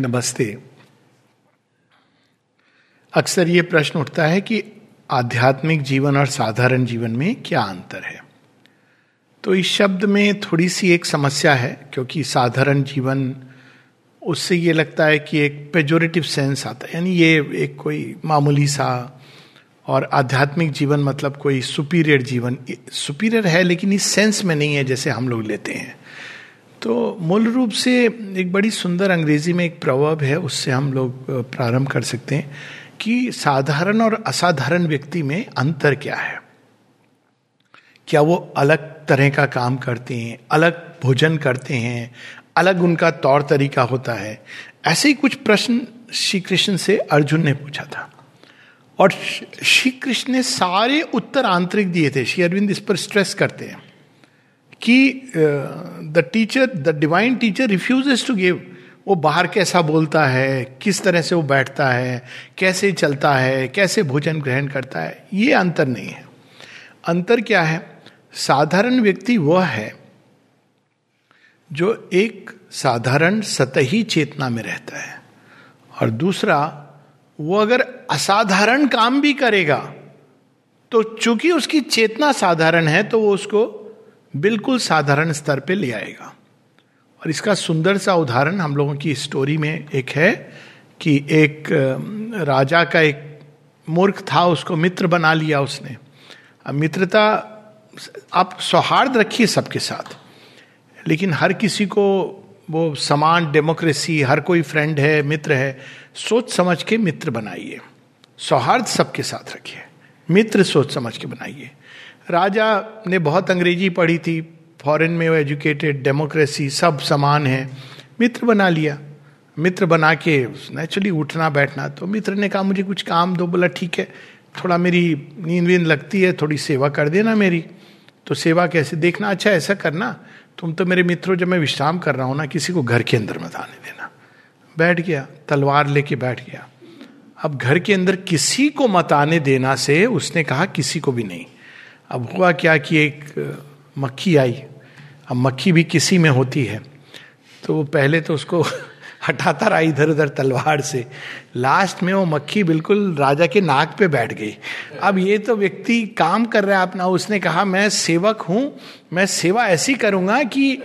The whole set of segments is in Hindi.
नमस्ते। अक्सर ये प्रश्न उठता है कि आध्यात्मिक जीवन और साधारण जीवन में क्या अंतर है? तो इस शब्द में थोड़ी सी एक समस्या है, क्योंकि साधारण जीवन, उससे ये लगता है कि एक पेजोरेटिव सेंस आता है। यानी ये एक कोई मामूली सा और आध्यात्मिक जीवन मतलब कोई सुपीरियर जीवन सुपीरियर है, लेकिन इस सेंस में नहीं है जैसे हम लोग लेते हैं। तो मूल रूप से एक बड़ी सुंदर अंग्रेज़ी में एक प्रवर्ब है, उससे हम लोग प्रारंभ कर सकते हैं कि साधारण और असाधारण व्यक्ति में अंतर क्या है। क्या वो अलग तरह का काम करते हैं, अलग भोजन करते हैं, अलग उनका तौर तरीका होता है? ऐसे ही कुछ प्रश्न श्री कृष्ण से अर्जुन ने पूछा था। और श्री कृष्ण ने सारे उत्तर आंतरिक दिए थे। श्री अरविंद इस पर स्ट्रेस करते हैं कि the teacher the divine teacher refuses to give वो बाहर कैसा बोलता है, किस तरह से वो बैठता है, कैसे चलता है, कैसे भोजन ग्रहण करता है, ये अंतर नहीं है। अंतर क्या है? साधारण व्यक्ति वह है जो एक साधारण सतही चेतना में रहता है। और दूसरा, वो अगर असाधारण काम भी करेगा तो चूँकि उसकी चेतना साधारण है तो वो उसको बिल्कुल साधारण स्तर पे ले आएगा। और इसका सुंदर सा उदाहरण हम लोगों की स्टोरी में एक है कि एक राजा का एक मूर्ख था, उसको मित्र बना लिया उसने। अब मित्रता आप सौहार्द रखिए सबके साथ। लेकिन हर किसी को वो समान डेमोक्रेसी, हर कोई फ्रेंड है, मित्र है, सोच समझ के मित्र बनाइए। सौहार्द सबके साथ रखिए। मित्र सोच समझ के बनाइए। राजा ने बहुत अंग्रेज़ी पढ़ी थी फॉरेन में वो एजुकेटेड डेमोक्रेसी सब समान है। मित्र बना लिया। मित्र बना के नेचुरली उठना बैठना। तो मित्र ने कहा, मुझे कुछ काम दो। बोला, ठीक है, थोड़ा मेरी नींद वींद लगती है, थोड़ी सेवा कर देना मेरी। तो सेवा कैसे? देखना अच्छा ऐसा करना। तुम तो मेरे मित्रों, जब मैं विश्राम कर रहा हूँ ना, किसी को घर के अंदर मत आने देना। बैठ गया, तलवार लेके बैठ गया। अब घर के अंदर किसी को मत आने देना से उसने कहा किसी को भी नहीं। अब हुआ क्या कि एक मक्खी आई। अब मक्खी भी किसी में होती है। तो वो पहले तो उसको हटाता रहा इधर उधर तलवार से। लास्ट में वो मक्खी बिल्कुल राजा के नाक पे बैठ गई। अब ये तो व्यक्ति काम कर रहा है अपना। उसने कहा, मैं सेवक हूँ। मैं सेवा ऐसी करूँगा कि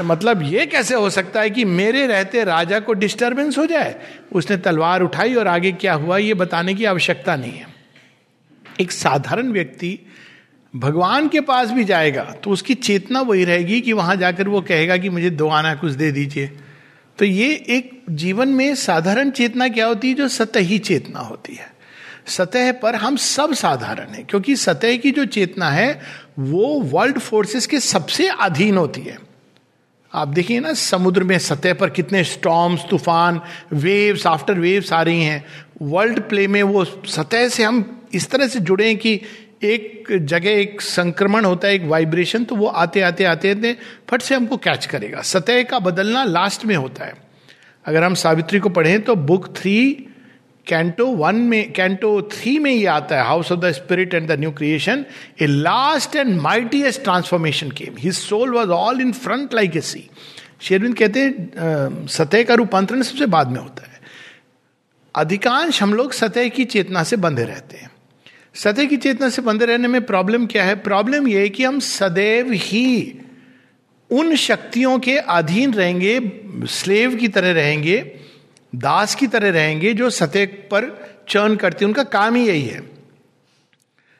मतलब ये कैसे हो सकता है कि मेरे रहते राजा को डिस्टरबेंस हो जाए? उसने तलवार उठाई और आगे क्या हुआ ये बताने की आवश्यकता नहीं है। एक साधारण व्यक्ति भगवान के पास भी जाएगा तो उसकी चेतना वही रहेगी कि वहाँ जाकर वो कहेगा कि मुझे दो आना कुछ दे दीजिए। तो ये एक जीवन में साधारण चेतना क्या होती है? जो सतही चेतना होती है। सतह पर हम सब साधारण है, क्योंकि सतह की जो चेतना है, वो वर्ल्ड फोर्सेस के सबसे अधीन होती है। आप देखिए ना, समुद्र में सतह पर कितने स्टॉम्स तूफ़ान वेव्स आफ्टर वेव्स आ रही हैं। वर्ल्ड प्ले में वो सतह से हम इस तरह से जुड़े हैं कि एक जगह एक संक्रमण होता है, एक वाइब्रेशन तो वो आते आते आते आते, फट से हमको कैच करेगा। सतह का बदलना लास्ट में होता है। अगर हम सावित्री को पढ़ें तो बुक थ्री कैंटो वन में कैंटो थ्री में ये आता है house of the spirit and the new creation a last and mightiest transformation came his soul was all in front like a sea शेरविंद कहते हैं सतह का रूपांतरण सबसे बाद में होता है। अधिकांश हम लोग सतह की चेतना से बंधे रहते हैं। सतह की चेतना से बंधे रहने में प्रॉब्लम क्या है? प्रॉब्लम यह है कि हम सदैव ही उन शक्तियों के अधीन रहेंगे, स्लेव की तरह रहेंगे दास की तरह रहेंगे जो सतह पर चर्न करते उनका काम ही यही है।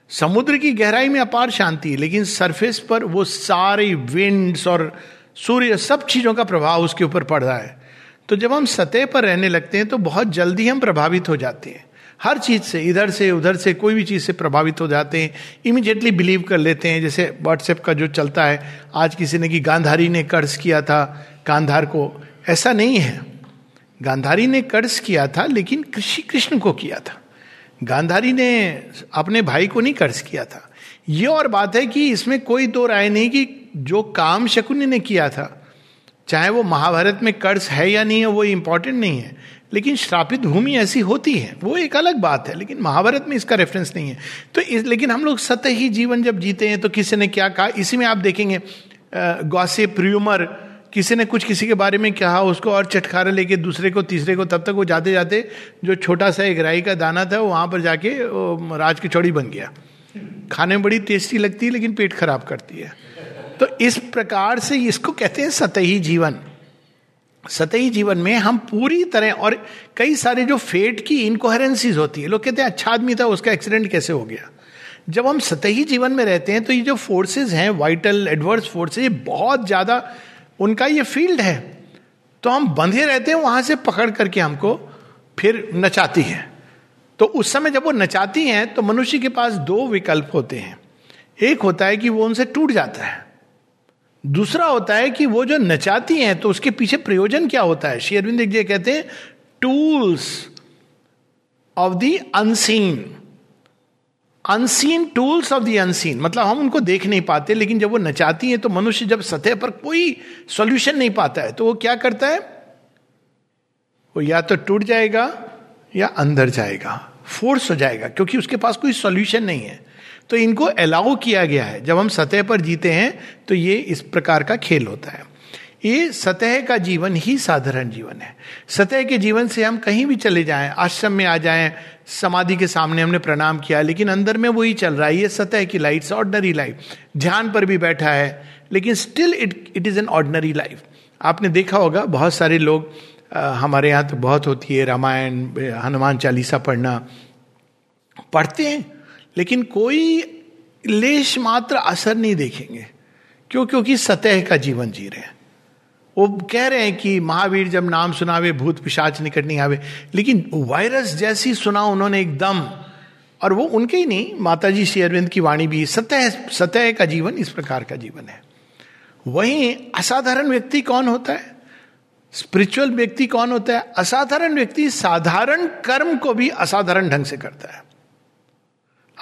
समुद्र की गहराई में अपार शांति है लेकिन सरफेस पर वो सारे विंड्स और सूर्य, सब चीज़ों का प्रभाव उसके ऊपर पड़ रहा है। तो जब हम सतह पर रहने लगते हैं तो बहुत जल्दी हम प्रभावित हो जाते हैं। हर चीज़ से, इधर से, उधर से, कोई भी चीज़ से प्रभावित हो जाते हैं। इमिजिएटली बिलीव कर लेते हैं। जैसे व्हाट्सएप का जो चलता है, आज किसी ने कि गांधारी ने कर्ज किया था, गांधार को। ऐसा नहीं है। गांधारी ने कर्ज किया था, लेकिन कृषि कृष्ण को किया था। गांधारी ने अपने भाई को नहीं कर्ज किया था। ये और बात है कि इसमें कोई दो राय नहीं कि जो काम शकुनी ने किया था, चाहे वो महाभारत में कर्ज है या नहीं है, वो इंपॉर्टेंट नहीं है। लेकिन श्रापित भूमि ऐसी होती है, वो एक अलग बात है, लेकिन महाभारत में इसका रेफरेंस नहीं है। तो इस, लेकिन हम लोग सतही जीवन जब जीते हैं तो किसी ने क्या कहा? इसी में आप देखेंगे गौसे प्रियुमर किसी ने कुछ किसी के बारे में कहा, उसको और चटखारा लेके दूसरे को, तीसरे को, तब तक वो जाते जाते जो छोटा सा एक राई का दाना था, वहाँ पर जाके राज की चौड़ी बन गया। खाने में बड़ी टेस्टी लगती है, लेकिन पेट खराब करती है। तो इस प्रकार से इसको कहते हैं सतही जीवन। सतही जीवन में हम पूरी तरह, और कई सारे जो फेट की इनकोहरेंसीज होती है, लोग कहते हैं अच्छा आदमी था, उसका एक्सीडेंट कैसे हो गया? जब हम सतही जीवन में रहते हैं तो ये जो फोर्सेस हैं वाइटल एडवर्स फोर्सेस ये बहुत ज़्यादा उनका ये फ़ील्ड है। तो हम बंधे रहते हैं, वहाँ से पकड़ करके हमको फिर नचाती है। तो उस समय जब वो नचाती हैं तो मनुष्य के पास दो विकल्प होते हैं। एक होता है कि वो उनसे टूट जाता है। दूसरा होता है कि वो जो नचाती हैं तो उसके पीछे प्रयोजन क्या होता है? श्री अरविंद कहते हैं tools of the unseen unseen tools of the unseen. मतलब हम उनको देख नहीं पाते, लेकिन जब वो नचाती हैं तो मनुष्य जब सतह पर कोई सॉल्यूशन नहीं पाता है तो वो क्या करता है? वो या तो टूट जाएगा या अंदर जाएगा, फोर्स हो जाएगा, क्योंकि उसके पास कोई सॉल्यूशन नहीं है। तो इनको अलाउ किया गया है। जब हम सतह पर जीते हैं तो ये इस प्रकार का खेल होता है। ये सतह का जीवन ही साधारण जीवन है। सतह के जीवन से हम कहीं भी चले जाएँ आश्रम में आ जाएँ समाधि के सामने हमने प्रणाम किया लेकिन अंदर में वही चल रहा है ये सतह की लाइफ ऑर्डनरी लाइफ ध्यान पर भी बैठा है लेकिन still it it is an ordinary life आपने देखा होगा बहुत सारे लोग आ, हमारे यहाँ तो बहुत होती है रामायण हनुमान चालीसा पढ़ना। पढ़ते हैं लेकिन कोई लेश मात्र असर नहीं देखेंगे क्यों? क्योंकि सतह का जीवन जी रहे हैं। वो कह रहे हैं कि महावीर जब नाम सुनावे, भूत पिशाच निकट नहीं आवे। लेकिन वायरस जैसी सुना उन्होंने एकदम और वो उनके ही नहीं माता जी श्री अरविंद की वाणी भी सतह सतह का जीवन इस प्रकार का जीवन है। वहीं असाधारण व्यक्ति कौन होता है? स्पिरिचुअल व्यक्ति कौन होता है? असाधारण व्यक्ति साधारण कर्म को भी असाधारण ढंग से करता है।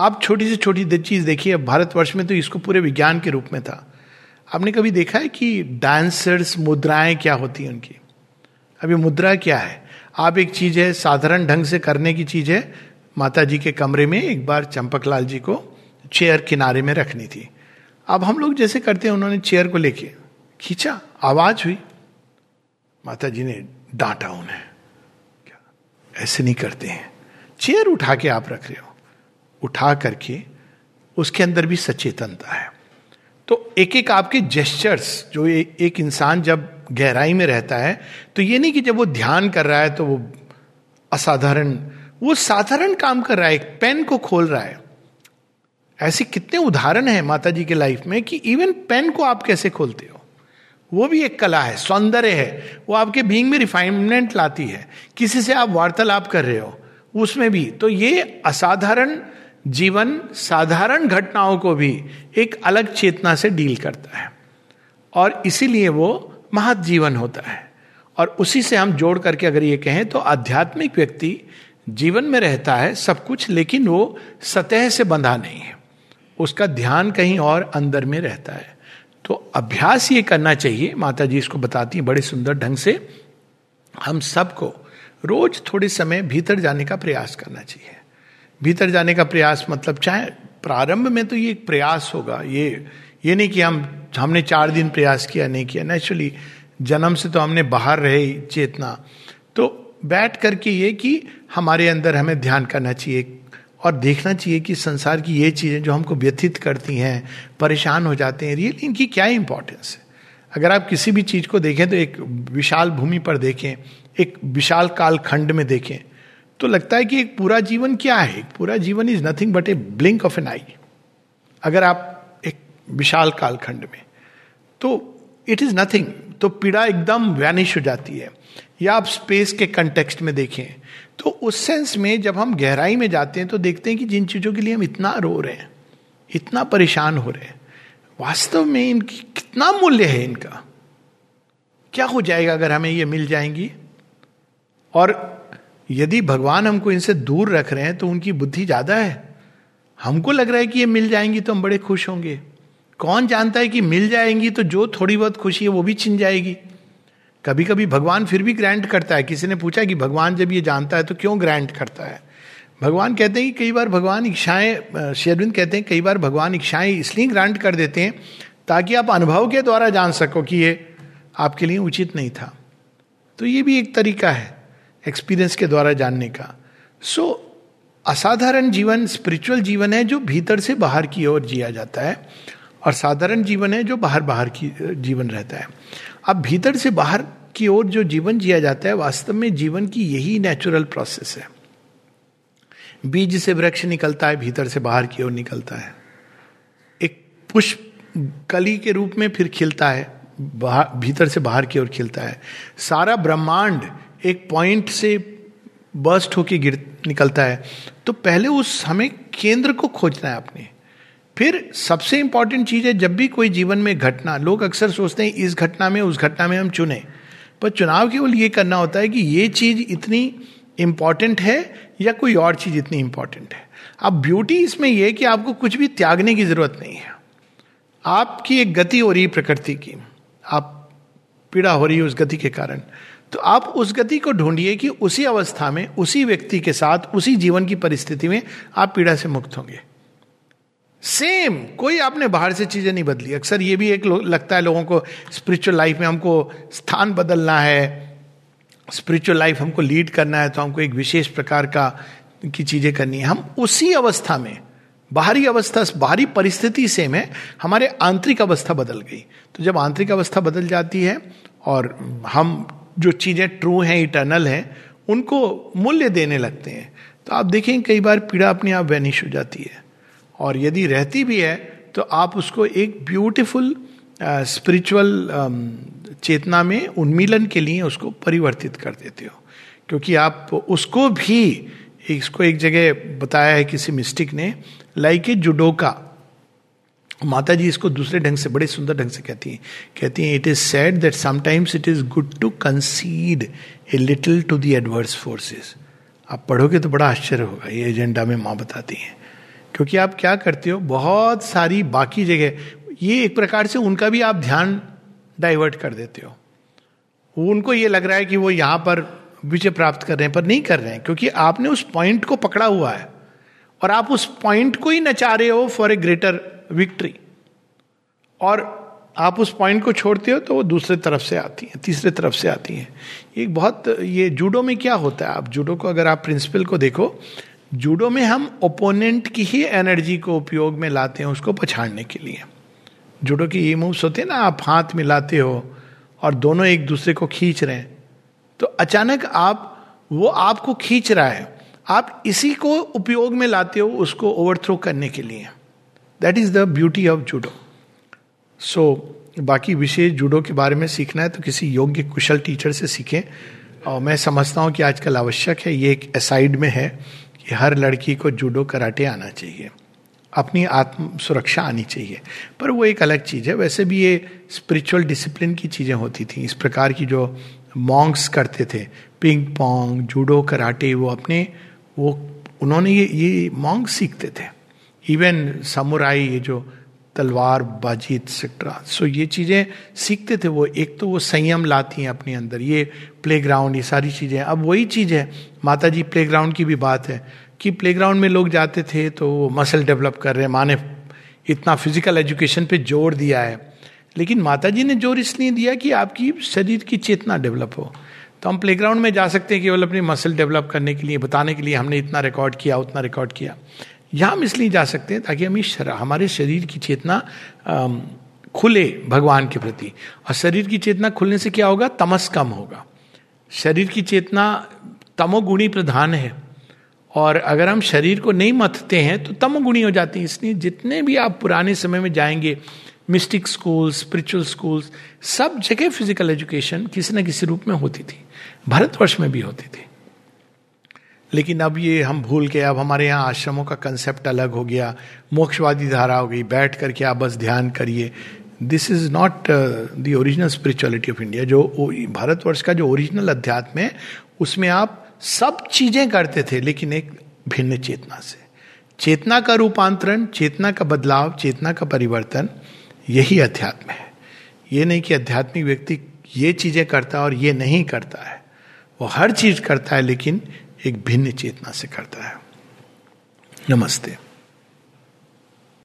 आप छोटी से छोटी चीज़ देखिए, भारतवर्ष में तो इसको पूरे विज्ञान के रूप में था। आपने कभी देखा है कि डांसर्स मुद्राएँ क्या होती हैं उनकी? अभी मुद्रा क्या है? आप एक चीज़ है, साधारण ढंग से करने की चीज़ है माता जी के कमरे में एक बार चंपक लाल जी को चेयर किनारे में रखनी थी। अब हम लोग जैसे करते हैं, उन्होंने चेयर को लेके खींचा, आवाज़ हुई। माता जी ने डांटा उन्हें। क्या? ऐसे नहीं करते हैं। चेयर उठा के आप रख रहे हो। उठा करके उसके अंदर भी सचेतनता है। तो एक एक आपके जेस्चर्स जो ए, एक इंसान जब गहराई में रहता है तो ये नहीं कि जब वो ध्यान कर रहा है तो वो असाधारण वो साधारण काम कर रहा है एक पेन को खोल रहा है। ऐसे कितने उदाहरण हैं माता जी के लाइफ में कि इवन पेन को आप कैसे खोलते हो? वो भी एक कला है सौंदर्य है वो आपके बींग में रिफाइनमेंट लाती है। किसी से आप वार्तालाप कर रहे हो उसमें भी। तो ये असाधारण जीवन साधारण घटनाओं को भी एक अलग चेतना से डील करता है। और इसीलिए वो महत जीवन होता है। और उसी से हम जोड़ करके अगर ये कहें तो आध्यात्मिक व्यक्ति जीवन में रहता है सब कुछ, लेकिन वो सतह से बंधा नहीं है। उसका ध्यान कहीं और अंदर में रहता है। तो अभ्यास ये करना चाहिए। माता जी इसको बताती हैं बड़े सुंदर ढंग से। हम सबको रोज थोड़े समय भीतर जाने का प्रयास करना चाहिए। भीतर जाने का प्रयास मतलब चाहे प्रारंभ में तो ये एक प्रयास होगा। ये ये नहीं कि हम, हमने चार दिन प्रयास किया, नहीं किया। नेचुरली जन्म से तो हमने बाहर रहे चेतना। तो बैठ करके ये कि हमारे अंदर हमें ध्यान करना चाहिए और देखना चाहिए कि संसार की ये चीज़ें जो हमको व्यथित करती हैं, परेशान हो जाते हैं रियली इनकी क्या इंपॉर्टेंस है? अगर आप किसी भी चीज़ को देखें तो एक विशाल भूमि पर देखें, एक विशाल कालखंड में देखें तो लगता है कि एक पूरा जीवन क्या है? पूरा जीवन is nothing but a blink of an eye अगर आप एक विशाल कालखंड में तो इट इज़ नथिंग तो पीड़ा एकदम वैनिश हो जाती है। या आप स्पेस के कंटेक्स्ट में देखें तो उस सेंस में जब हम गहराई में जाते हैं तो देखते हैं कि जिन चीज़ों के लिए हम इतना रो रहे हैं, इतना परेशान हो रहे हैं, वास्तव में इनकी कितना मूल्य है इनका? क्या हो जाएगा अगर हमें ये मिल जाएँगी? और यदि भगवान हमको इनसे दूर रख रहे हैं तो उनकी बुद्धि ज़्यादा है। हमको लग रहा है कि ये मिल जाएँगी तो हम बड़े खुश होंगे। कौन जानता है कि मिल जाएँगी तो जो थोड़ी बहुत खुशी है वो भी छिन जाएगी। कभी कभी भगवान फिर भी ग्रांट करता है। किसी ने पूछा कि भगवान जब ये जानता है तो क्यों ग्रांट करता है? भगवान कहते हैं कि कई बार भगवान इच्छाएँ शेरविंद कहते हैं कई बार भगवान इच्छाएँ इसलिए ग्रांट कर देते हैं ताकि आप अनुभव के द्वारा जान सको कि ये आपके लिए उचित नहीं था। तो ये भी एक तरीका है। एक्सपीरियंस के द्वारा जानने का। सो so, असाधारण जीवन स्पिरिचुअल जीवन है जो भीतर से बाहर की ओर जिया जाता है और साधारण जीवन है जो बाहर बाहर की जीवन रहता है। अब भीतर से बाहर की ओर जो जीवन जिया जाता है वास्तव में जीवन की यही नेचुरल प्रोसेस है। बीज से वृक्ष निकलता है भीतर से बाहर की ओर निकलता है। एक पुष्प कली के रूप में फिर खिलता है भीतर से बाहर की ओर खिलता है। सारा ब्रह्मांड एक पॉइंट से बर्स्ट होके गिर, निकलता है। तो पहले उस, हमें केंद्र को खोजना है अपने। फिर सबसे इंपॉर्टेंट चीज़ है, जब भी कोई जीवन में घटना, लोग अक्सर सोचते हैं, इस घटना में, उस घटना में हम चुने। पर चुनाव केवल ये करना होता है कि ये चीज़ इतनी इंपॉर्टेंट है या कोई और चीज़ इतनी इंपॉर्टेंट है। अब ब्यूटी इसमें यह कि आपको कुछ भी त्यागने की ज़रूरत नहीं है। आपकी एक गति हो रही है प्रकृति की। आप पीड़ा हो रही है उस गति के कारण। तो आप उस गति को ढूंढिए कि उसी अवस्था में, उसी व्यक्ति के साथ, उसी जीवन की परिस्थिति में आप पीड़ा से मुक्त होंगे। सेम, कोई आपने बाहर से चीज़ें नहीं बदली। अक्सर ये भी एक लगता है लोगों को स्पिरिचुअल लाइफ में हमको स्थान बदलना है स्पिरिचुअल लाइफ हमको लीड करना है तो हमको एक विशेष प्रकार का, की चीज़ें करनी है। हम उसी अवस्था में, बाहरी अवस्था, बाहरी परिस्थिति सेम है हमारे आंतरिक अवस्था बदल गई। तो जब आंतरिक अवस्था बदल जाती है और हम जो चीज़ें ट्रू हैं इटर्नल हैं, उनको मूल्य देने लगते हैं। तो आप देखें, कई बार पीड़ा अपने आप वैनिश हो जाती है। और यदि रहती भी है तो आप उसको एक ब्यूटिफुल स्पिरिचुअल चेतना में उन्मीलन के लिए उसको परिवर्तित कर देते हो। क्योंकि आप उसको भी, इसको एक जगह बताया है किसी मिस्टिक ने लाइक ए जुडोका माता जी इसको दूसरे ढंग से, बड़े सुंदर ढंग से कहती हैं। कहती हैं it is sad that sometimes it is good to concede a little to the adverse forces आप पढ़ोगे तो बड़ा आश्चर्य होगा, ये एजेंडा में माँ बताती हैं। क्योंकि आप क्या करते हो, बहुत सारी बाकी जगह, ये एक प्रकार से उनका भी आप ध्यान डाइवर्ट कर देते हो। उनको ये लग रहा है कि वो यहाँ पर विजय प्राप्त कर रहे हैं, पर नहीं कर रहे हैं, क्योंकि आपने उस पॉइंट को पकड़ा हुआ है। और आप उस पॉइंट को ही नचा रहे हो फॉर ए ग्रेटर विक्ट्री और आप उस पॉइंट को छोड़ते हो तो वो दूसरे तरफ़ से आती हैं, तीसरे तरफ़ से आती हैं। एक बहुत, ये जूडो में क्या होता है? आप जूडो को अगर आप प्रिंसिपल को देखो जूडो में हम ओपोनेंट की ही एनर्जी को उपयोग में लाते हैं उसको पछाड़ने के लिए। जूडो के ये मूव्स होते हैं ना, आप हाथ मिलाते हो और दोनों एक दूसरे को खींच रहे हैं तो अचानक आप, वो आपको खींच रहा है। आप इसी को उपयोग में लाते हो उसको ओवरथ्रो करने के लिए। That is the beauty of judo so बाकी विशेष जूडो के बारे में सीखना है तो किसी योग्य कुशल टीचर से सीखें। और मैं समझता हूँ कि आजकल आवश्यक है, ये एक असाइड में है कि हर लड़की को जूडो कराटे आना चाहिए। अपनी आत्म सुरक्षा आनी चाहिए। पर वो एक अलग चीज़ है। वैसे भी ये स्पिरिचुअल डिसिप्लिन की चीज़ें होती थी। इस प्रकार की जो मॉन्ग्स करते थे पिंग पोंग जूडो कराटे वो अपने, वो, उन्होंने ये ये मॉन्ग सीखते थे। इवन समुराई ये जो तलवार, बाजी एक्सेट्रा सो ये चीज़ें सीखते थे वो। एक तो वो संयम लाती हैं अपने अंदर। ये प्लेग्राउंड ये सारी चीज़ें। अब वही चीज़ है। माता जी प्लेग्राउंड की भी बात है कि प्लेग्राउंड में लोग जाते थे तो वो मसल डेवलप कर रहे हैं। माँ ने इतना फ़िज़िकल एजुकेशन पे ज़ोर दिया है। लेकिन माता जी ने ज़ोर इसलिए दिया कि आपकी शरीर की चेतना डेवलप हो। तो हम प्लेग्राउंड में जा सकते हैं केवल अपनी मसल डेवलप करने के लिए, बताने के लिए हमने इतना रिकॉर्ड किया, उतना रिकॉर्ड किया। यहाँ हम इसलिए जा सकते हैं ताकि हमें हमारे शरीर की चेतना खुले भगवान के प्रति। और शरीर की चेतना खुलने से क्या होगा? तमस कम होगा। शरीर की चेतना तमोगुणी प्रधान है। और अगर हम शरीर को नहीं मथते हैं तो तमोगुणी हो जाती है। इसलिए जितने भी आप पुराने समय में जाएँगे मिस्टिक स्कूल स्पिरिचुअल स्कूल्स सब जगह फ़िज़िकल एजुकेशन किसी न किसी रूप में होती थी। भारतवर्ष में भी होती थी। लेकिन अब ये हम भूल के अब हमारे यहाँ आश्रमों का कंसेप्ट अलग हो गया, मोक्षवादी धारा हो गई, बैठ करके आप बस ध्यान करिए। This is not the original spirituality of India जो भारतवर्ष का जो ओरिजिनल अध्यात्म है, उसमें आप सब चीज़ें करते थे, लेकिन एक भिन्न चेतना से। चेतना का रूपांतरण, चेतना का बदलाव, चेतना का परिवर्तन, यही अध्यात्म है। ये नहीं कि आध्यात्मिक व्यक्ति ये चीज़ें करता है और ये नहीं करता है। वो हर चीज़ करता है, लेकिन एक भिन्न चेतना से करता है। नमस्ते।